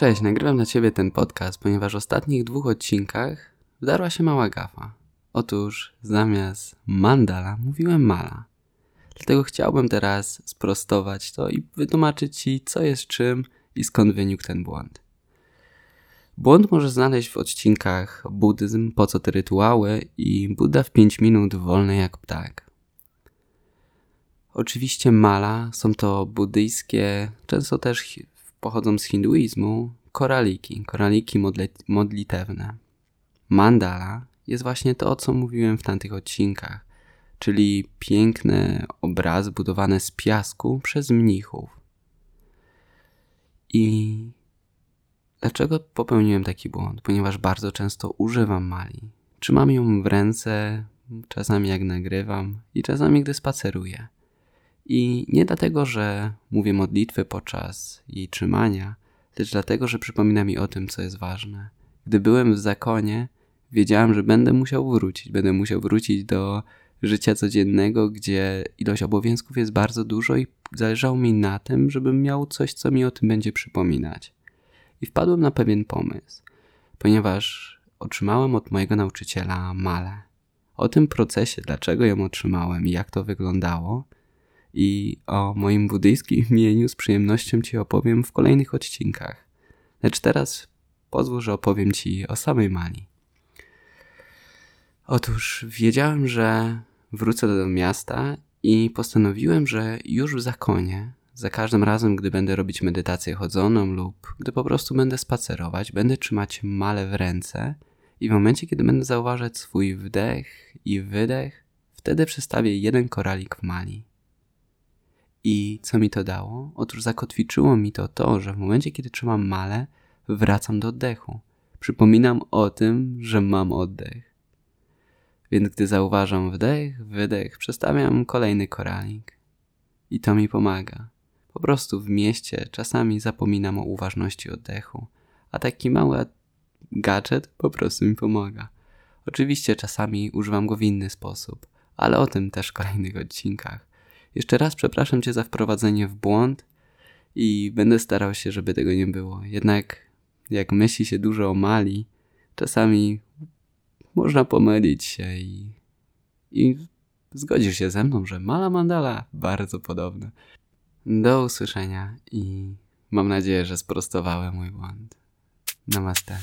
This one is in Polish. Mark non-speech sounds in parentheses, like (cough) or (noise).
Cześć, nagrywam dla Ciebie ten podcast, ponieważ w ostatnich dwóch odcinkach wdarła się mała gafa. Otóż zamiast mandala mówiłem mala. Dlatego chciałbym teraz sprostować to i wytłumaczyć Ci, co jest czym i skąd wynikł ten błąd. Błąd możesz znaleźć w odcinkach Buddyzm, po co te rytuały i Buddha w 5 minut wolny jak ptak. Oczywiście mala są to buddyjskie, często też pochodzą z hinduizmu, koraliki, koraliki modli modlitewne. Mandala jest właśnie to, o co mówiłem w tamtych odcinkach, czyli piękny obraz budowany z piasku przez mnichów. I dlaczego popełniłem taki błąd? Ponieważ bardzo często używam mali. Trzymam ją w ręce, czasami jak nagrywam i czasami gdy spaceruję. I nie dlatego, że mówię modlitwy podczas jej trzymania, lecz dlatego, że przypomina mi o tym, co jest ważne. Gdy byłem w zakonie, wiedziałem, że będę musiał wrócić. Będę musiał wrócić do życia codziennego, gdzie ilość obowiązków jest bardzo dużo i zależało mi na tym, żebym miał coś, co mi o tym będzie przypominać. I wpadłem na pewien pomysł, ponieważ otrzymałem od mojego nauczyciela malę. O tym procesie, dlaczego ją otrzymałem i jak to wyglądało – i o moim buddyjskim (laughs) imieniu z przyjemnością Ci opowiem w kolejnych odcinkach. Lecz teraz pozwól, że opowiem Ci o samej Mali. Otóż wiedziałem, że wrócę do miasta i postanowiłem, że już w zakonie, za każdym razem, gdy będę robić medytację chodzoną lub gdy po prostu będę spacerować, będę trzymać malę w ręce i w momencie, kiedy będę zauważać swój wdech i wydech, wtedy przestawię jeden koralik w mali. I co mi to dało? Otóż zakotwiczyło mi to to, że w momencie, kiedy trzymam malę, wracam do oddechu. Przypominam o tym, że mam oddech. Więc gdy zauważam wdech, wydech, przestawiam kolejny koralik. I to mi pomaga. Po prostu w mieście czasami zapominam o uważności oddechu, a taki mały gadżet po prostu mi pomaga. Oczywiście czasami używam go w inny sposób, ale o tym też w kolejnych odcinkach. Jeszcze raz przepraszam Cię za wprowadzenie w błąd i będę starał się, żeby tego nie było. Jednak jak myśli się dużo o Mali, czasami można pomylić się i, i zgodzisz się ze mną, że Mala Mandala bardzo podobne. Do usłyszenia i mam nadzieję, że sprostowałem mój błąd. Namaste.